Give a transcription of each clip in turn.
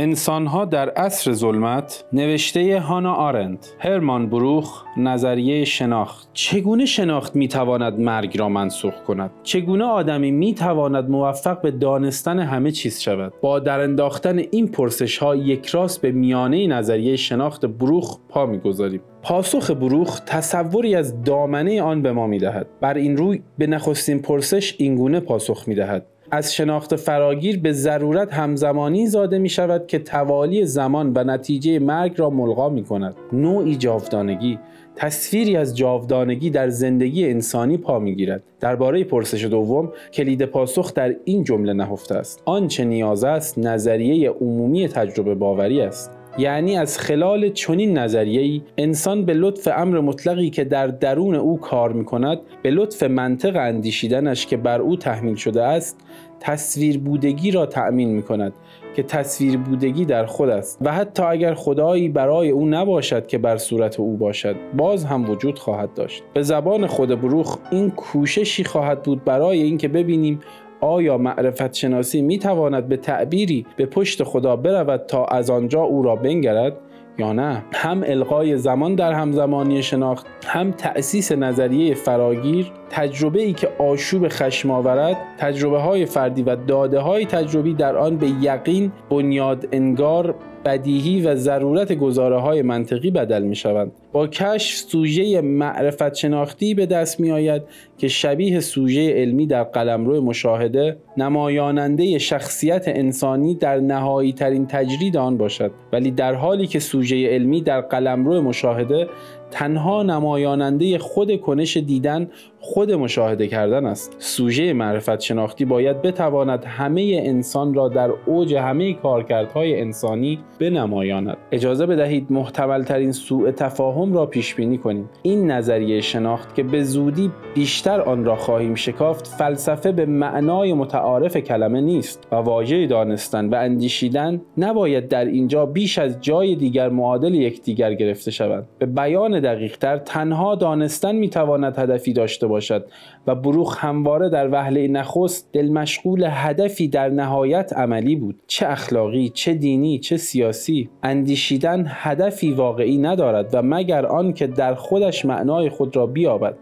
انسانها در عصر ظلمت نوشته هانا آرند هرمان بروخ نظریه شناخت. چگونه شناخت می‌تواند مرگ را منسوخ کند؟ چگونه آدمی می‌تواند موفق به دانستن همه چیز شود؟ با در انداختن این پرسش ها یک راست به میانه نظریه شناخت بروخ پا می‌گذاریم. پاسخ بروخ تصوری از دامنه آن به ما می‌دهد. بر این روی به نخستین پرسش اینگونه پاسخ می‌دهد. از شناخت فراگیر به ضرورت همزمانی زاده می شود که توالی زمان و نتیجه مرگ را ملغا می کند نوعی جاودانگی تصویری از جاودانگی در زندگی انسانی پا می‌گیرد. درباره پرسش دوم کلید پاسخ در این جمله نهفته است. آنچه نیاز است نظریه عمومی تجربه باوری است. یعنی از خلال چنین نظریه‌ای انسان به لطف امر مطلقی که در درون او کار می کند به لطف منطق اندیشیدنش که بر او تحمیل شده است تصویر بودگی را تأمین می کند که تصویر بودگی در خود است و حتی اگر خدایی برای او نباشد که بر صورت او باشد باز هم وجود خواهد داشت. به زبان خود بروخ این کوششی خواهد بود برای اینکه ببینیم آیا معرفت شناسی می تواند به تعبیری به پشت خدا برود تا از آنجا او را بنگرد یا نه؟ هم القای زمان در همزمانی شناخت هم تأسیس نظریه فراگیر تجربه ای که آشوب خشم آورد تجربه های فردی و داده های تجربی در آن به یقین بنیاد انگار بدیهی و ضرورت گزاره های منطقی بدل می شوند با کشف سوژه معرفت شناختی به دست می آید که شبیه سوژه علمی در قلمرو مشاهده نمایاننده شخصیت انسانی در نهایی ترین تجرید آن باشد. ولی در حالی که سوژه علمی در قلمرو مشاهده تنها نمایاننده خود کنش دیدن خود مشاهده کردن است. سوژه معرفت شناختی باید بتواند همه انسان را در اوج همه کارکردهای انسانی بنمایاند. اجازه بدهید محتمل ترین سوء تفاهم را پیش بینی کنیم. این نظریه شناخت که به زودی بیشتر آن را خواهیم شکافت فلسفه به معنای متعارف کلمه نیست و واژه دانستن و اندیشیدن نباید در اینجا بیش از جای دیگر معادل یکدیگر گرفته شود. به بیان دقیقتر تنها دانستن می‌تواند هدفی داشته باشد. و بروخ همواره در وهله نخست دل مشغول هدفی در نهایت عملی بود. چه اخلاقی چه دینی چه سیاسی. اندیشیدن هدفی واقعی ندارد و مگر آن که در خودش معنای خود را بیابد.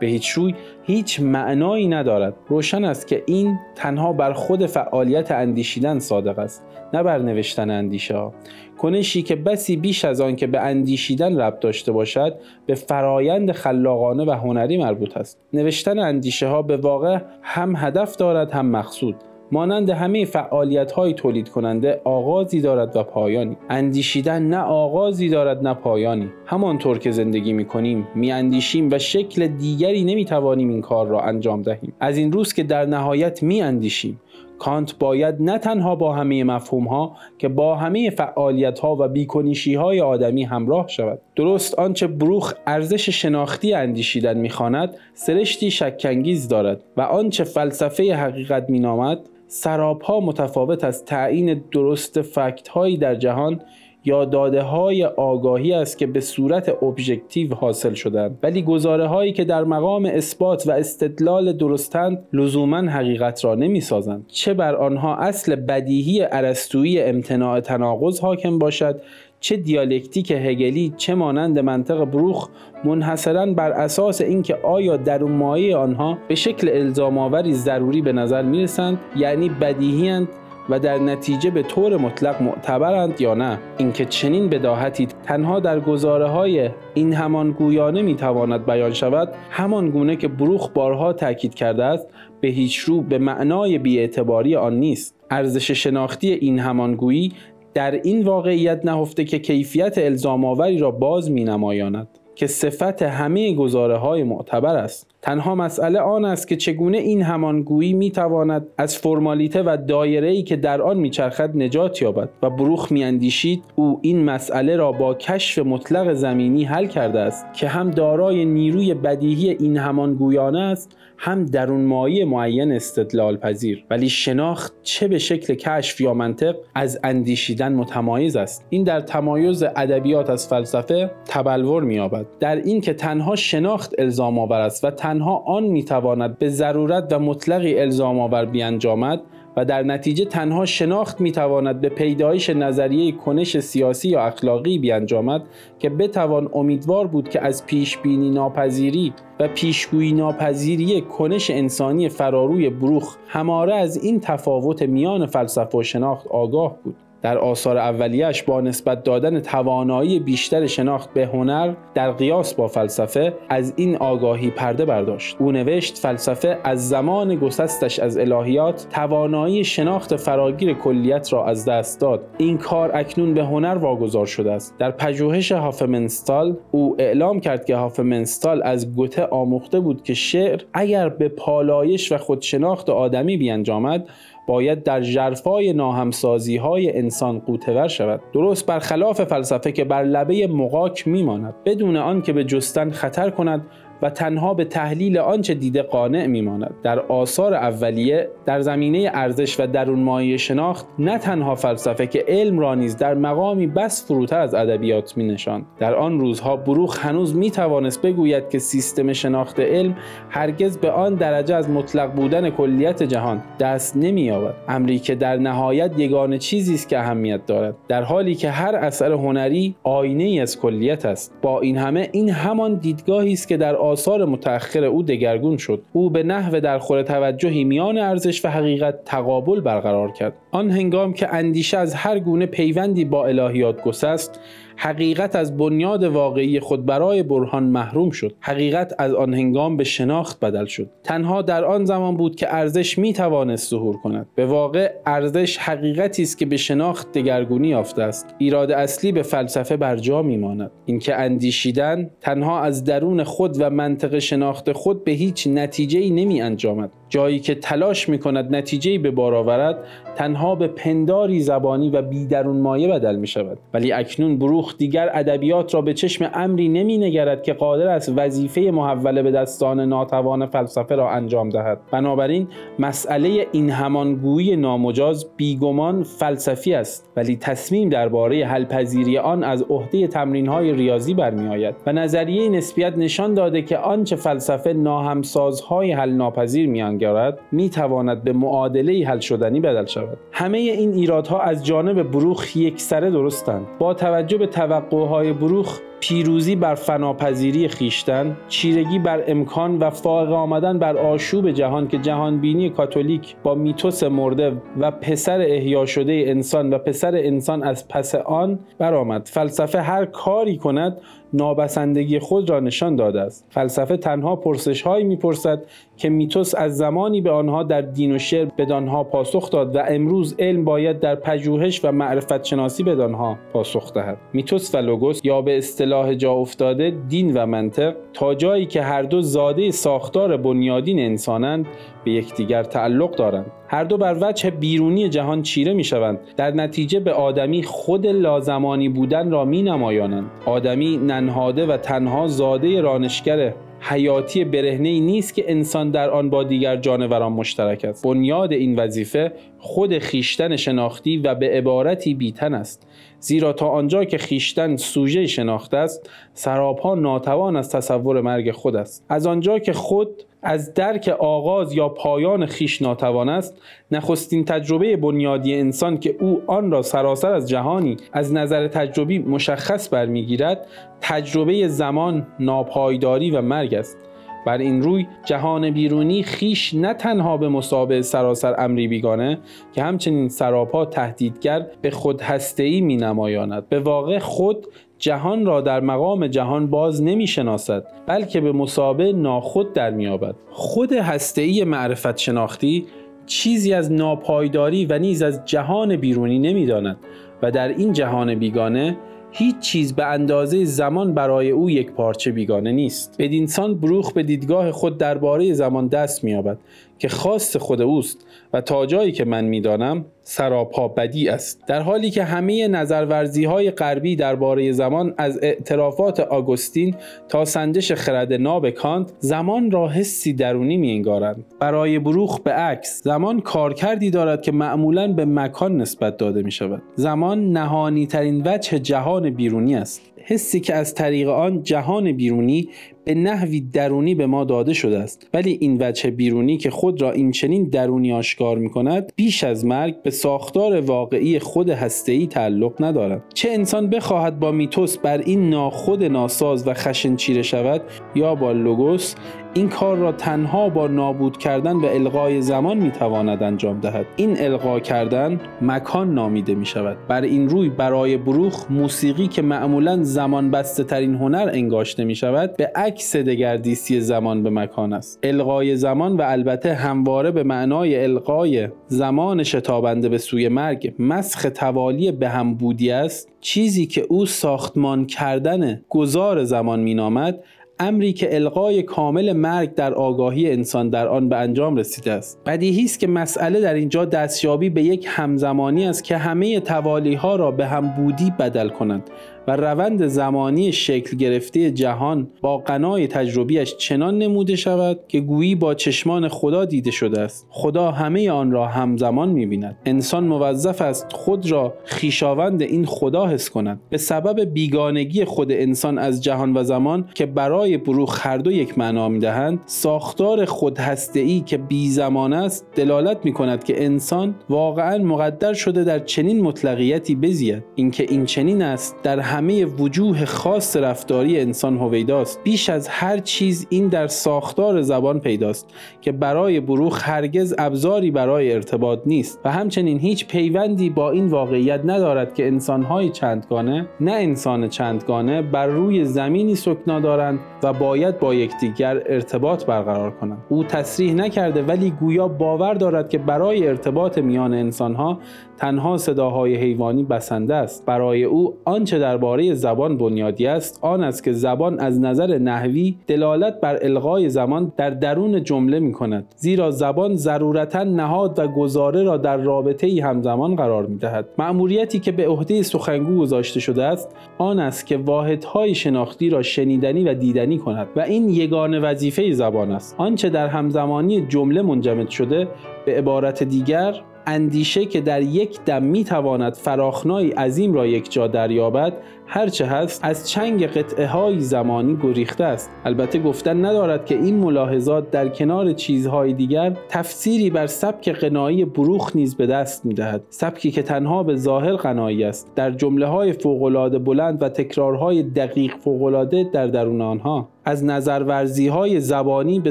به هیچ روی هیچ معنایی ندارد. روشن است که این تنها بر خود فعالیت اندیشیدن صادق است نه بر نوشتن اندیشه ها کنشی که بسی بیش از آن که به اندیشیدن ربط داشته باشد به فرایند خلاقانه و هنری مربوط است. نوشتن اندیشه ها به واقع هم هدف دارد هم مقصود. مانند همه فعالیت های تولید کننده آغازی دارد و پایانی. اندیشیدن نه آغازی دارد نه پایانی. همانطور که زندگی می کنیم می اندیشیم و شکل دیگری نمی توانیم این کار را انجام دهیم. از این روز که در نهایت می اندیشیم کانت باید نه تنها با همه مفهوم ها که با همه فعالیت ها و بیکنیشی های آدمی همراه شود. درست آنچه بروخ ارزش شناختی اندیشیدن می‌خواند سرشتی شکنگیز دارد و آنچه فلسفه حقیقت مینامد سرابها متفاوت از تعیین درست فکت هایی در جهان یا داده های آگاهی است که به صورت ابژکتیو حاصل شدند ولی گزاره هایی که در مقام اثبات و استدلال درستند لزوما حقیقت را نمی سازند چه بر آنها اصل بدیهی ارسطویی امتناع تناقض حاکم باشد چه دیالکتیک هگلی چه مانند منطق بروخ منحصرا بر اساس اینکه آیا در مایه آنها به شکل الزام ضروری به نظر می‌رسند یعنی بدیهی و در نتیجه به طور مطلق معتبرند یا نه. اینکه چنین بداهتی تنها در گزاره های این همان گویانه می‌تواند بیان شود همان گونه که بروخ بارها تاکید کرده است به هیچ رو به معنای بیاعتباری آن نیست. ارزش شناختی این همانگویی در این واقعیت نهفته که کیفیت الزام آوری را باز می نمایاند که صفت همه گزاره های معتبر است. تنها مسئله آن است که چگونه این همانگویی می تواند از فرمالیته و دایره ای که در آن میچرخد نجات یابد و بروخ میاندیشید او این مسئله را با کشف مطلق زمینی حل کرده است که هم دارای نیروی بدیهی این همانگویانه است هم درون مایی معین استدلال پذیر ولی شناخت چه به شکل کشف یا منطق از اندیشیدن متمایز است. این در تمایز ادبیات از فلسفه تبلور مییابد. در این که تنها شناخت الزام آور است و تنها آن می‌تواند به ضرورت و مطلقی الزام آور بیانجامد و در نتیجه تنها شناخت می‌تواند به پیدایش نظریه کنش سیاسی یا اخلاقی بیانجامد که بتوان امیدوار بود که از پیش بینی ناپذیری و پیشگویی ناپذیری کنش انسانی فراروی بروخ هماره از این تفاوت میان فلسفه و شناخت آگاه بود. در آثار اولیش با نسبت دادن توانایی بیشتر شناخت به هنر در قیاس با فلسفه از این آگاهی پرده برداشت. او نوشت فلسفه از زمان گسستش از الهیات توانایی شناخت فراگیر کلیت را از دست داد. این کار اکنون به هنر واگذار شده است. در پژوهش هافمنستال او اعلام کرد که هافمنستال از گوته آموخته بود که شعر اگر به پالایش و خودشناخت آدمی بیانجامد باید در جرفای ناهمسازی های انسان قوتور شود. درست برخلاف فلسفه که بر لبه مقاک میماند بدون آنکه به جستن خطر کند و تنها به تحلیل آنچه دیده قانع میماند. در آثار اولیه در زمینه ارزش و درون مایه شناخت نه تنها فلسفه که علم را نیز در مقامی بس فروتر از ادبیات می نشاند در آن روزها بروخ هنوز می توانست بگوید که سیستم شناخت علم هرگز به آن درجه از مطلق بودن کلیت جهان دست نمییابد. امری که در نهایت یگانه چیزی است که اهمیت دارد. در حالی که هر اثر هنری آینه ای از کلیت است. با این همه این همان دیدگاهی است که در آثار متأخر او دگرگون شد. او به نحو در خور توجهی میان ارزش و حقیقت تقابل برقرار کرد. آن هنگام که اندیشه از هر گونه پیوندی با الهیات گسست حقیقت از بنیاد واقعی خود برای برهان محروم شد. حقیقت از آن هنگام به شناخت بدل شد. تنها در آن زمان بود که ارزش می توانست ظهور کند. به واقع ارزش حقیقتی است که به شناخت دگرگونی یافته است. ایراد اصلی به فلسفه بر جا میماند. اینکه اندیشیدن تنها از درون خود و منطق شناخت خود به هیچ نتیجه ای نمی انجامد جایی که تلاش می کند نتیجه به بار آورد تنها به پنداری زبانی و بیدرون مایه بدل می شود ولی اکنون بروخ دیگر ادبیات را به چشم امری نمی نگرد که قادر است وظیفه محوله به دستان ناتوان فلسفه را انجام دهد. بنابراین مسئله این همانگویی نامجاز بیگمان فلسفی است ولی تصمیم درباره حلپذیری آن از عهده تمرین های ریاضی برمیآید. و نظریه نسبیت نشان داده که آنچه فلسفه ناهمسازهای حل ناپذیر میانگارد می‌تواند به معادله حل شدنی بدل شود. همه این ایرادها از جانب بروخ یک سره درستند. با توجه به توقعهای بروخ پیروزی بر فناپذیری خیشتن چیرگی بر امکان و فائق آمدن بر آشوب جهان که جهانبینی کاتولیک با میتوس مرده و پسر احیا شده انسان و پسر انسان از پس آن برآمد. فلسفه هر کاری کند نابسندگی خود را نشان داده است. فلسفه تنها پرسش هایی می‌پرسد که میتوس از زمانی به آنها در دین و شعر بدانها پاسخ داد و امروز علم باید در پژوهش و معرفت شناسی بدانها پاسخ دهد. میتوس و لوگوس یا به اصطلاح جا افتاده دین و منطق تا جایی که هر دو زاده ساختار بنیادین انسانند به یکدیگر تعلق دارند. هر دو بر وجه بیرونی جهان چیره می شوند در نتیجه به آدمی خود لازمانی بودن را می نمایانند آدمی ننهاده و تنها زاده رانشگر حیاتی برهنه نیست که انسان در آن با دیگر جانوران مشترک است. بنیاد این وظیفه خود خیشتن شناختی و به عبارتی بیتن است. زیرا تا آنجا که خیشتن سوژه شناخته است سرابها ناتوان از تصور مرگ خود است. از آنجا که خود از درک آغاز یا پایان خیش ناتوان است نخستین تجربه بنیادی انسان که او آن را سراسر از جهانی از نظر تجربی مشخص برمیگیرد تجربه زمان ناپایداری و مرگ است. بر این روی جهان بیرونی خیش نه تنها به مسابه سراسر امری بیگانه که همچنین سراپا تهدیدگر به خود هسته‌ای می نمایاند به واقع خود جهان را در مقام جهان باز نمی شناسد بلکه به مسابه ناخود در میابد خود هسته‌ای معرفت شناختی چیزی از ناپایداری و نیز از جهان بیرونی نمی‌داند و در این جهان بیگانه هیچ چیز به اندازه زمان برای او یک پارچه بیگانه نیست. بدینسان بروخ به دیدگاه خود درباره زمان دست مییابد. که خواست خود اوست و تا جایی که من می‌دانم سراپا بدی است. در حالی که همه نظرورزی های غربی درباره زمان از اعترافات آگوستین تا سنجش خرد ناب کانت زمان را حسی درونی می انگارند. برای بروخ به عکس زمان کارکردی دارد که معمولا به مکان نسبت داده می شود زمان نهانی ترین وجه جهان بیرونی است. حسی که از طریق آن جهان بیرونی به نحوی درونی به ما داده شده است. ولی این وجه بیرونی که خود را این چنین درونی آشکار می کند بیش از مرگ به ساختار واقعی خود هسته‌ای تعلق ندارد. چه انسان بخواهد با میتوس بر این ناخود ناساز و خشن چیره شود یا با لوگوس این کار را تنها با نابود کردن و القای زمان می‌تواند انجام دهد. این القا کردن مکان نامیده می شود بر این روی برای بروخ موسیقی که معمولا زمان بسته ترین هنر انگاشته می شود به عکس دگردیسی زمان به مکان است. القای زمان و البته همواره به معنای القای زمان شتابنده به سوی مرگ مسخ توالی به هم بودی است. چیزی که او ساختمان کردن گذار زمان مینامد امری که القای کامل مرگ در آگاهی انسان در آن به انجام رسیده است. بدیهی است که مسئله در اینجا دستیابی به یک همزمانی است که همه توالی ها را به هم بودی بدل کنند. و روند زمانی شکل گرفته جهان با قنای تجربیش چنان نموده شود که گویی با چشمان خدا دیده شده است. خدا همه آن را همزمان می‌بیند. انسان موظف است خود را خیشاوند این خدا حس کند. به سبب بیگانگی خود انسان از جهان و زمان که برای بروخ هر دو یک معنا می‌دهند ساختار خود ای که بی زمان است دلالت می کند که انسان واقعا مقدر شده در چنین مطلقیتی بزید. اینکه این چنین است در همه وجوه خاص رفتاری انسان هویداست. بیش از هر چیز این در ساختار زبان پیداست که برای بروخ هرگز ابزاری برای ارتباط نیست و همچنین هیچ پیوندی با این واقعیت ندارد که انسانهای چندگانه نه انسان چندگانه بر روی زمینی سکنا دارند و باید با یکدیگر ارتباط برقرار کنند. او تصریح نکرده ولی گویا باور دارد که برای ارتباط میان انسانها تنها صداهای حیوانی بسنده است. برای او آنچه درباره زبان بنیادی است آن است که زبان از نظر نحوی دلالت بر الغای زمان در درون جمله می کند زیرا زبان ضرورتا نهاد و گزاره را در رابطه ای همزمان قرار می دهد مأموریتی که به عهده سخنگو گذاشته شده است آن است که واحدهای شناختی را شنیدنی و دیدنی کند و این یگان وظیفه زبان است. آنچه در همزمانی جمله منجمد شده به عبارت دیگر اندیشه که در یک دم می تواند فراخنایی عظیم را یک جا دریابد هرچه هست از چنگ قطعه های زمانی گریخته است. البته گفتن ندارد که این ملاحظات در کنار چیزهای دیگر تفسیری بر سبک قنایی بروخ نیز به دست می دهد سبکی که تنها به ظاهر قنایی است. در جمله های فوقالعاده بلند و تکرارهای دقیق فوقالعاده در درون آنها. از نظرورزی های زبانی به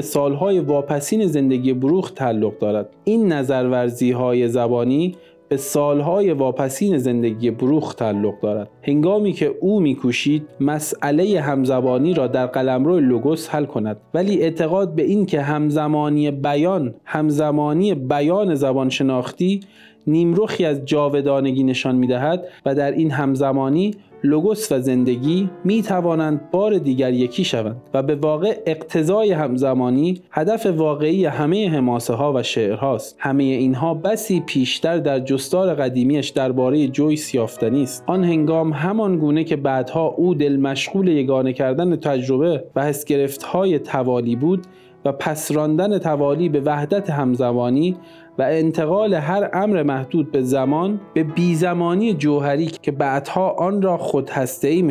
سالهای واپسین زندگی بروخ تعلق دارد. این نظرورزی های زبانی به سالهای واپسین زندگی بروخ تعلق دارد. هنگامی که او میکوشید مسئله همزبانی را در قلمرو لوگوس حل کند. ولی اعتقاد به این که همزمانی بیان همزمانی بیان زبان شناختی نیمروخی از جاودانگی نشان می‌دهد و در این همزمانی لوگوس و زندگی می توانند بار دیگر یکی شوند و به واقع اقتضای همزمانی هدف واقعی همه حماسه ها و شعرهاست. همه اینها بسی پیشتر در جستار قدیمیش درباره جویس یافتنی است آن هنگام همان گونه که بعدها او دل مشغول یگانه کردن تجربه و حس های توالی بود و پسراندن توالی به وحدت همزمانی و انتقال هر امر محدود به زمان به بیزمانی جوهری که بعدها آن را خود هسته ای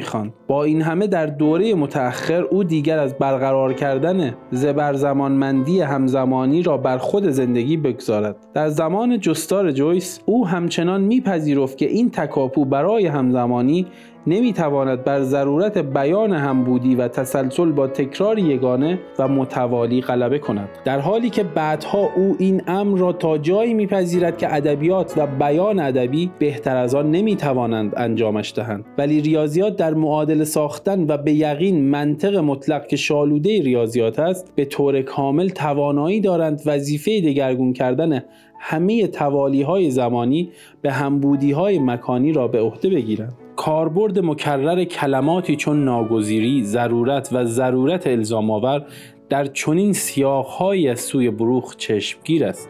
با این همه در دوره متأخر او دیگر از برقرار کردن زبر زمانمندی همزمانی را بر خود زندگی بگذارد. در زمان جستار جویس او همچنان میپذیرفت که این تکاپو برای همزمانی نمی‌تواند بر ضرورت بیان همبودی و تسلسل با تکرار یگانه و متوالی غلبه کند. در حالی که بعدها او این امر را تا جایی میپذیرد که ادبیات و بیان ادبی بهتر از آن نمی‌توانند انجامش دهند. ولی ریاضیات در معادله ساختن و به یقین منطق مطلق که شالوده ریاضیات است به طور کامل توانایی دارند وظیفه دگرگون کردن همه توالی های زمانی به همبودی های مکانی را به عهده بگیرند. کاربرد مکرر کلماتی چون ناگزیری، ضرورت و ضرورت الزام آور در چنین سیاقهایی از سوی بروخ چشمگیر است.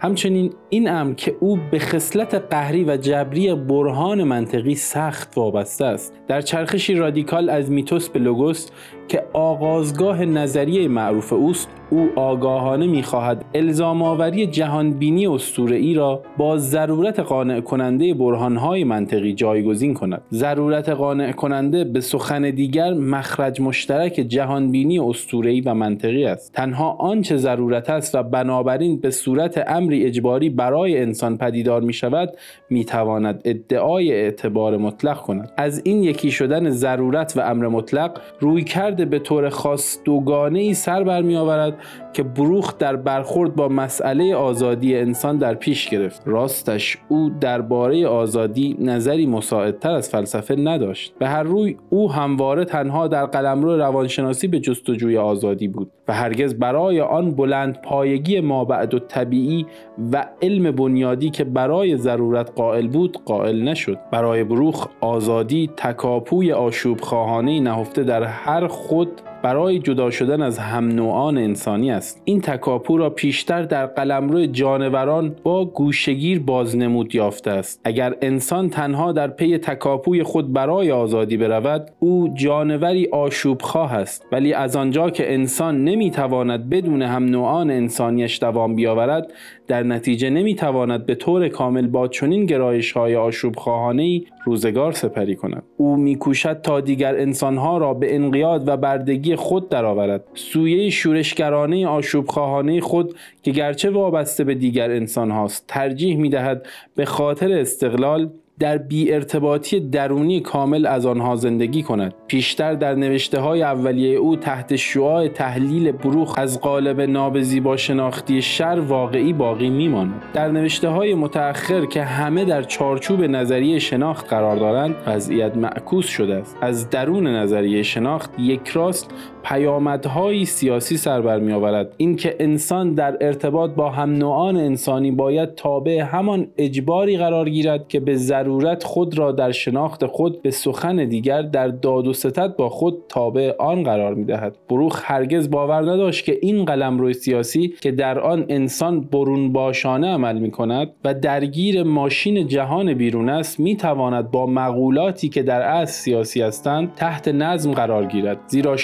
همچنین این امر که او به خصلت قهری و جبری برهان منطقی سخت وابسته است. در چرخشی رادیکال از میتوس به لوگوس که آغازگاه نظریه معروف اوست او آگاهانه می‌خواهد الزام آوری جهانبینی ای را با ضرورت قانع کننده برهانهای منطقی جایگزین کند. ضرورت قانع کننده به سخن دیگر مخرج مشترک جهانبینی ای و منطقی است. تنها آنچه ضرورت است و بنابراین به صورت امری اجباری برای انسان پدیدار می شود می ادعای اعتبار مطلق کند. از این یکی شدن ضرورت و امر مطلق روی کرده به طور خاص دوگانه ای سر برمی آورد که بروخ در برخورد با مسئله آزادی انسان در پیش گرفت. راستش او درباره آزادی نظری مساعدتر از فلسفه نداشت به هر روی او همواره تنها در قلمرو روانشناسی به جستجوی آزادی بود و هرگز برای آن بلند پایگی مابعد و طبیعی و علم بنیادی که برای ضرورت قائل بود قائل نشد. برای بروخ آزادی تکاپوی آشوب خواهانه نهفته در هر خود برای جدا شدن از هم نوعان انسانی است. این تکاپو را پیشتر در قلمرو جانوران با گوشگیر بازنمود یافته است. اگر انسان تنها در پی تکاپوی خود برای آزادی برود او جانوری آشوب خواه است. ولی از آنجا که انسان نمی‌تواند بدون هم نوعان انسانیش دوام بیاورد در نتیجه نمی‌تواند به طور کامل با چنین گرایش های آشوب خواهانه روزگار سپری کند. او میکوشد تا دیگر انسانها را به انقیاد و بردگی خود درآورد سویه شورشگرانه آشوب خواهانه خود که گرچه وابسته به دیگر انسان هاست ترجیح می‌دهد به خاطر استقلال در بی ارتباطی درونی کامل از آنها زندگی کند. پیشتر در نوشته های اولیه او تحت شعاع تحلیل بروخ از قالب نابزیبا شناختی شر واقعی باقی میماند. در نوشته های متأخر که همه در چارچوب نظریه شناخت قرار دارند وضعیت معکوس شده است. از درون نظریه شناخت یک راست پیامدهایی سیاسی سر بر می آورد اینکه انسان در ارتباط با هم نوعان انسانی باید تابع همان اجباری قرار گیرد که به ضرورت خود را در شناخت خود به سخن دیگر در داد و ستد با خود تابع آن قرار می دهد بروخ هرگز باور نداشت که این قلم روی سیاسی که در آن انسان برون باشانه عمل می کند و درگیر ماشین جهان بیرون است می تواند با مقولاتی که در اصل سیاسی هستند تحت نظم قرار گیرد. زیرا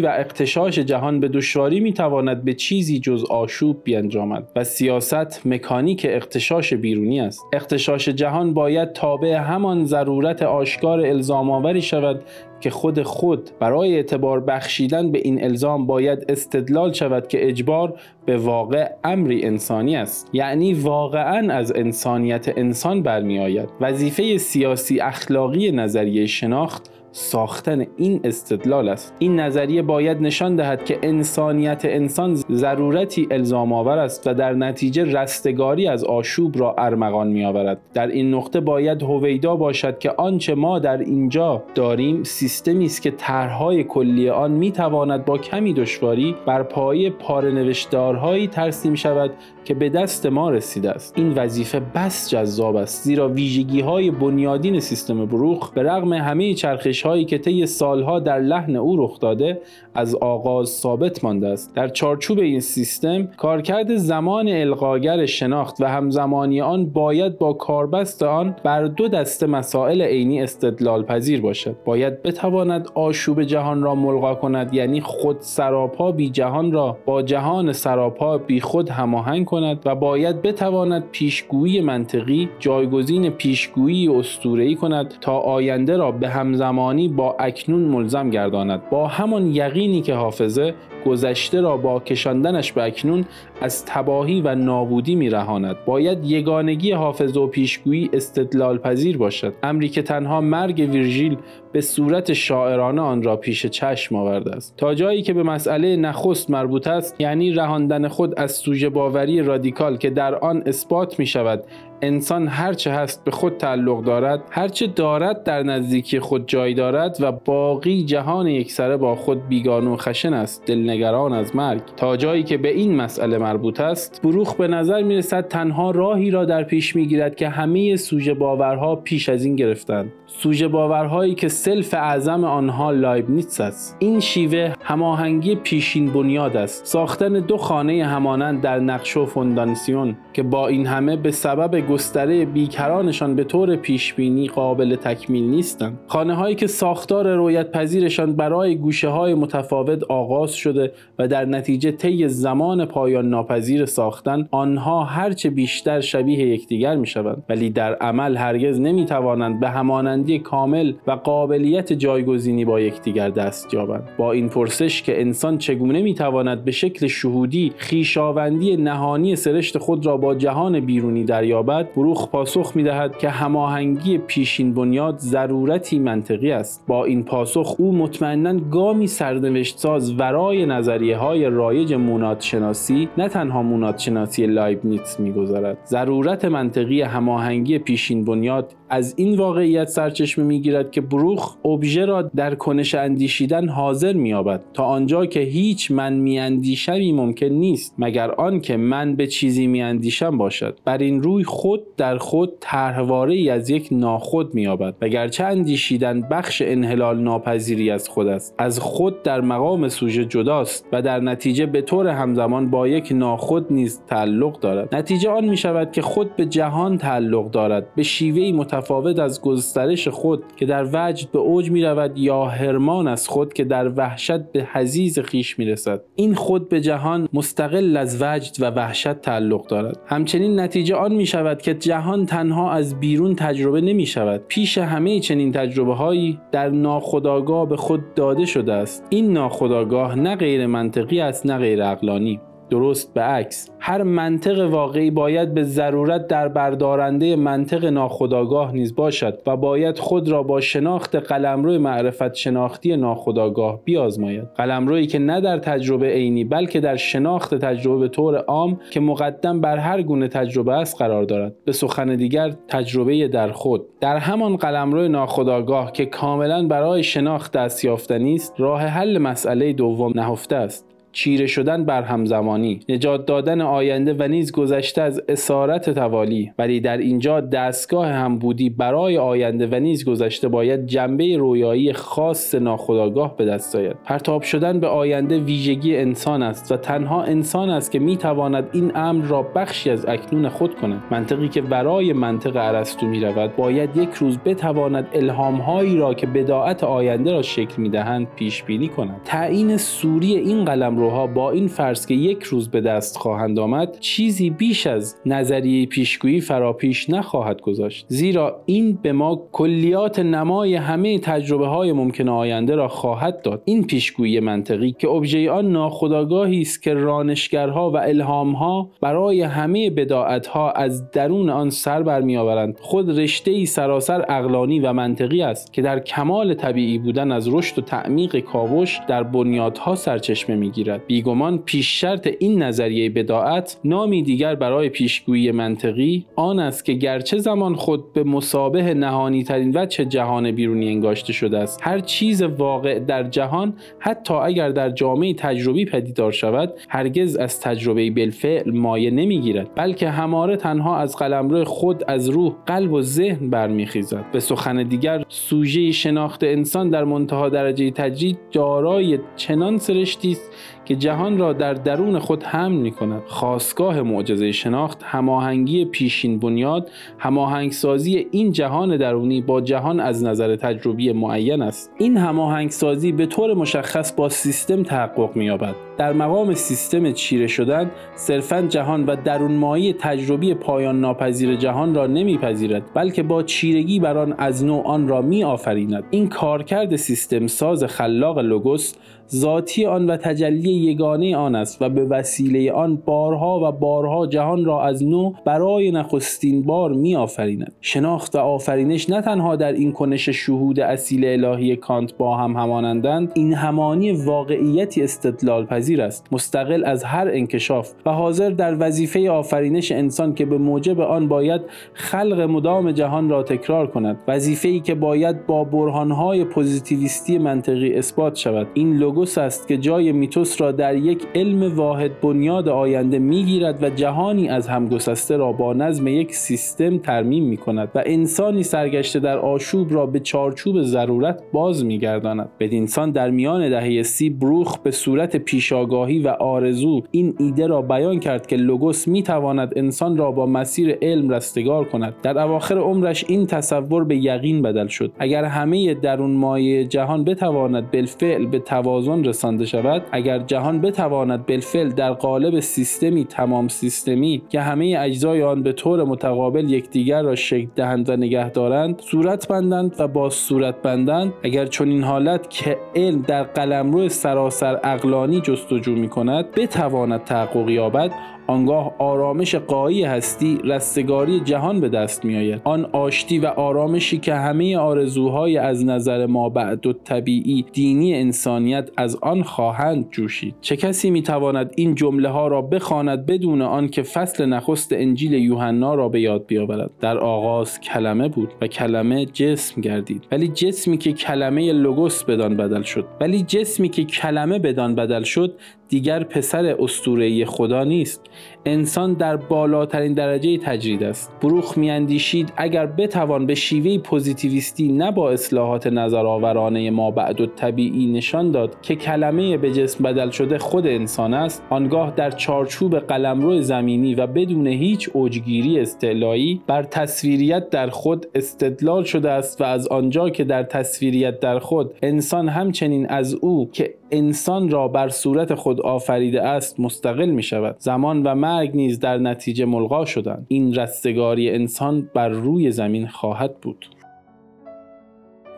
و اقتشاش جهان به دشواری می تواند به چیزی جز آشوب بیانجامد و سیاست مکانیک اقتشاش بیرونی است. اقتشاش جهان باید تابع همان ضرورت آشکار الزام آوری شود که خود خود برای اعتبار بخشیدن به این الزام باید استدلال شود که اجبار به واقع امری انسانی است. یعنی واقعا از انسانیت انسان برمی آید وظیفه سیاسی اخلاقی نظریه شناخت ساختن این استدلال است. این نظریه باید نشان دهد که انسانیت انسان ضرورتی الزام آور است و در نتیجه رستگاری از آشوب را ارمغان می آورد در این نقطه باید هویدا باشد که آنچه ما در اینجا داریم سیستمی است که طرحهای کلی آن می تواند با کمی دشواری بر پایه پاره نوشتارهایی ترسیم شود که به دست ما رسیده است. این وظیفه بس جذاب است زیرا ویژگی های بنیادین سیستم بروخ به رغم همه چرخش هایی که طی سالها در لحن او رخ داده از آغاز ثابت مانده است. در چارچوب این سیستم کارکرد زمان القاگر شناخت و همزمانی آن باید با کاربست آن بر دو دسته مسائل عینی استدلال پذیر باشد. باید بتواند آشوب جهان را ملغا کند یعنی خود سراپا بی جهان را با جهان سراپا بی خود هماهنگ کند و باید بتواند پیشگویی منطقی جایگزین پیشگویی اسطوره‌ای کند تا آینده را به همزمانی با اکنون ملزم گرداند. با همان یقینی که حافظه گذشته را با کشاندنش به اکنون از تباهی و نابودی میرهاند. باید یگانگی حافظه و پیشگویی استدلال پذیر باشد. امری که تنها مرگ ویرژیل به صورت شاعرانه آن را پیش چشم آورده است. تا جایی که به مسئله نخست مربوط است یعنی رهاندن خود از سوژه باوری رادیکال که در آن اثبات می شود انسان هرچه هست به خود تعلق دارد هرچه دارد در نزدیکی خود جای دارد و باقی جهان یکسره با خود بیگانه و خشن است دلنگران از مرگ. تا جایی که به این مسئله مربوط است بروخ به نظر می رسد تنها راهی را در پیش می گیرد که همه سوژه باورها پیش از این گرفتند. سوژه باورهایی که سلف اعظم آنها لایبنیتس است. این شیوه هماهنگی پیشین بنیاد است. ساختن دو خانه همانند در نقشه و فونداسیون که با این همه به سبب گستره بیکرانشان به طور پیشبینی قابل تکمیل نیستند. خانه هایی که ساختار رویت پذیرشان برای گوشه های متفاوت آغاز شده و در نتیجه طی زمان پایان ناپذیر ساختن آنها هرچه بیشتر شبیه یکدیگر می شوند ولی در عمل هرگز نمی توانند به همانندی کامل و قابلیت جایگزینی با یکدیگر دست یابند. با این پرسش که انسان چگونه می تواند به شکل شهودی خیشاوندی نهانی سرشت خود را با جهان بیرونی دریابد بروخ پاسخ می دهد که هماهنگی پیشین بنیاد ضرورتی منطقی است. با این پاسخ او مطمئنا گامی سرنوشت ساز ورای نظریه های رایج موناد شناسی نه تنها موناد شناسی لایبنیتس می‌گذارد ضرورت منطقی هماهنگی پیشین بنیاد از این واقعیت سرچشمه می‌گیرد که بروخ ابژه را در کنش اندیشیدن حاضر مییابد. تا آنجا که هیچ من میاندیشمی ممکن نیست مگر آنکه من به چیزی میاندیشم باشد. بر این روی خود در خود طرحواره ای از یک ناخود مییابد. و گرچه اندیشیدن بخش انحلال ناپذیری از خود است. از خود در مقام سوژه جداست و در نتیجه به طور همزمان با یک ناخود نیز تعلق دارد. نتیجه آن می شود که خود به جهان تعلق دارد. به شیوهی متفاوت از گسترش خود که در وجد به اوج می رود یا هرمان از خود که در وحشت به حزیز خیش می رسد این خود به جهان مستقل از وجد و وحشت تعلق دارد. همچنین نتیجه آن می شود که جهان تنها از بیرون تجربه نمی شود پیش همه چنین تجربه هایی در ناخودآگاه به خود داده شده است. این ناخودآگاه نه غیر منطقی است نه غیر عقلانی. درست به عکس. هر منطق واقعی باید به ضرورت در بردارنده منطق ناخودآگاه نیز باشد و باید خود را با شناخت قلمرو معرفت شناختی ناخودآگاه بیازماید. قلمرویی که نه در تجربه عینی بلکه در شناخت تجربه به طور عام که مقدم بر هر گونه تجربه است قرار دارد. به سخن دیگر تجربه در خود. در همان قلمرو ناخودآگاه که کاملا برای شناخت دست یافتنی است راه حل مسئله دوم نهفته است. چیره شدن بر همزمانی نجات دادن آینده و نیز گذشته از اسارت توالی. ولی در اینجا دستگاه هم بودی برای آینده و نیز گذشته باید جنبه رویایی خاص ناخودآگاه به دست آید. پرتاب شدن به آینده ویژگی انسان است و تنها انسان است که می‌تواند این امر را بخشی از اکنون خود کند. منطقی که برای منطق ارسطو می‌رود باید یک روز بتواند الهامهایی را که بداعت آینده را شکل می‌دهند پیش بینی کند. تعیین سوری این قلم روها با این فرض که یک روز به دست خواهند آمد چیزی بیش از نظریه پیشگویی فراپیش نخواهد گذاشت. زیرا این به ما کلیات نمای همه تجربه های ممکن آینده را خواهد داد. این پیشگویی منطقی که ابژه آن ناخودآگاهی است که رانشگرها و الهامها برای همه بداعتها از درون آن سر برمیآورند. خود رشته ای سراسر اقلانی و منطقی است که در کمال طبیعی بودن از رشد و تعمیق کاوش در بنیادها سرچشمه می‌گیرد. بیگمان پیش شرط این نظریه بداعت نامی دیگر برای پیشگویی منطقی آن است که گرچه زمان خود به مسابه نهانی ترین وجه جهان بیرونی انگاشته شده است هر چیز واقع در جهان حتی اگر در جامعه تجربی پدیدار شود هرگز از تجربه بالفعل مایه نمی‌گیرد بلکه هماره تنها از قلمرو خود از روح قلب و ذهن برمیخیزد. به سخن دیگر سوژه شناخت انسان در منتها درجه تجرید دارای چنان سرشتی است که جهان را در درون خود حمل می کند خواستگاه معجزه شناخت هماهنگی پیشین بنیاد هماهنگسازی این جهان درونی با جهان از نظر تجربی معین است. این هماهنگسازی به طور مشخص با سیستم تحقق می‌یابد. در مقام سیستم چیره شدن صرفا جهان و درونمایی تجربی پایان ناپذیر جهان را نمیپذیرد بلکه با چیرگی بر آن از نوع آن را می آفریند این کارکرد سیستم ساز خلاق لوگوس ذاتی آن و تجلی یگانه آن است و به وسیله آن بارها و بارها جهان را از نو برای نخستین بار می آفریند. شناخت و آفرینش نه تنها در این کنش شهود اصیل الهی کانت با هم همانندند این همانی واقعیتی استدلال پذیر پذیر است مستقل از هر انکشاف و حاضر در وظیفه آفرینش انسان که به موجب آن باید خلق مدام جهان را تکرار کند. وظیفه ای که باید با برهانهای پوزیتیویستی منطقی اثبات شود. این لوگوس است که جای میتوس را در یک علم واحد بنیاد آینده می‌گیرد و جهانی از همگسسته را با نظم یک سیستم ترمیم می کند و انسانی سرگشته در آشوب را به چارچوب ضرورت باز میگرداند. بدینسان در میان دهه سی بروخ به صورت پیشاگاهی و آرزو این ایده را بیان کرد که لوگوس می تواند انسان را با مسیر علم رستگار کند. در اواخر عمرش این تصور به یقین بدل شد. اگر همه درون مایه جهان بتواند بالفعل به توازن رسانده شود اگر جهان بتواند بالفعل در قالب سیستمی تمام سیستمی که همه اجزای آن به طور متقابل یکدیگر را شکل دهند و نگه دارند صورت بندند و با صورت بندند اگر چون این حالت که علم در قلمرو سراسر اقلانی جستجو می کند بتواند تحقق یابد. آنگاه آرامش قایی هستی رستگاری جهان به دست می آید. آن آشتی و آرامشی که همه آرزوهای از نظر ما بعد و طبیعی دینی انسانیت از آن خواهند جوشید. چه کسی می تواند این جمله ها را بخواند بدون آن که فصل نخست انجیل یوحنا را به یاد بیاورد؟ در آغاز کلمه بود و کلمه جسم گردید. ولی جسمی که کلمه لوگوس بدان بدل شد. ولی جسمی که کلمه بدان بدل شد دیگر پسر استوره خدا نیست. انسان در بالاترین درجه تجرید است. بروخ میاندیشید اگر بتوان به شیوه پوزیتیویستی نه با اصلاحات نظرآورانه ما بعد و طبیعی نشان داد که کلمه به جسم بدل شده خود انسان است آنگاه در چارچوب قلمرو زمینی و بدون هیچ اوجگیری استعلایی بر تصویریت در خود استدلال شده است و از آنجا که در تصویریت در خود انسان همچنین از او که انسان را بر صورت خود آفریده است مستقل می شود. زمان و مرگ نیز در نتیجه ملغا شدند. این رستگاری انسان بر روی زمین خواهد بود.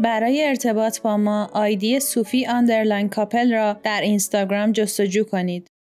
برای ارتباط با ما آیدی صوفی underline کاپل را در اینستاگرام جستجو کنید.